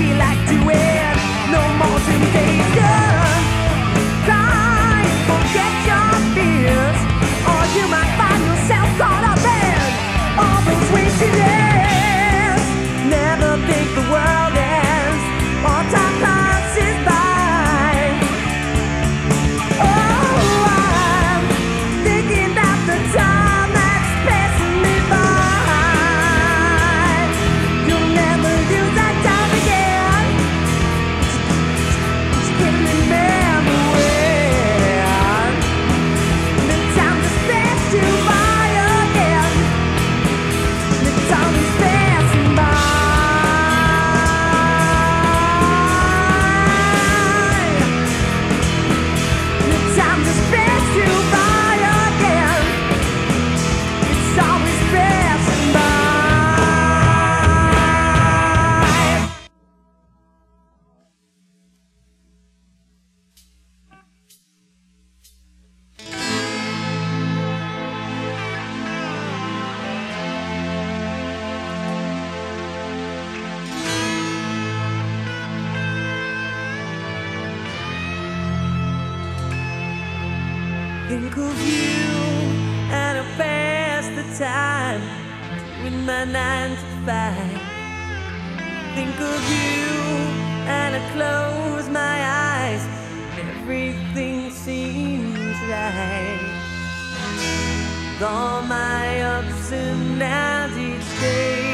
feel like doing. No more simulation. Of you and I pass the time with my nine to five. Think of you and I close my eyes. Everything seems right. With all my ups and downs each day.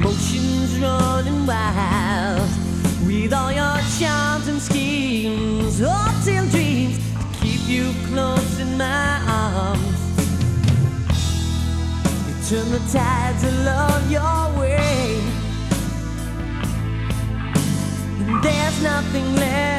Emotions running wild. With all your charms and schemes, hotel dreams to keep you close in my arms. You turn the tides of love your way. And there's nothing left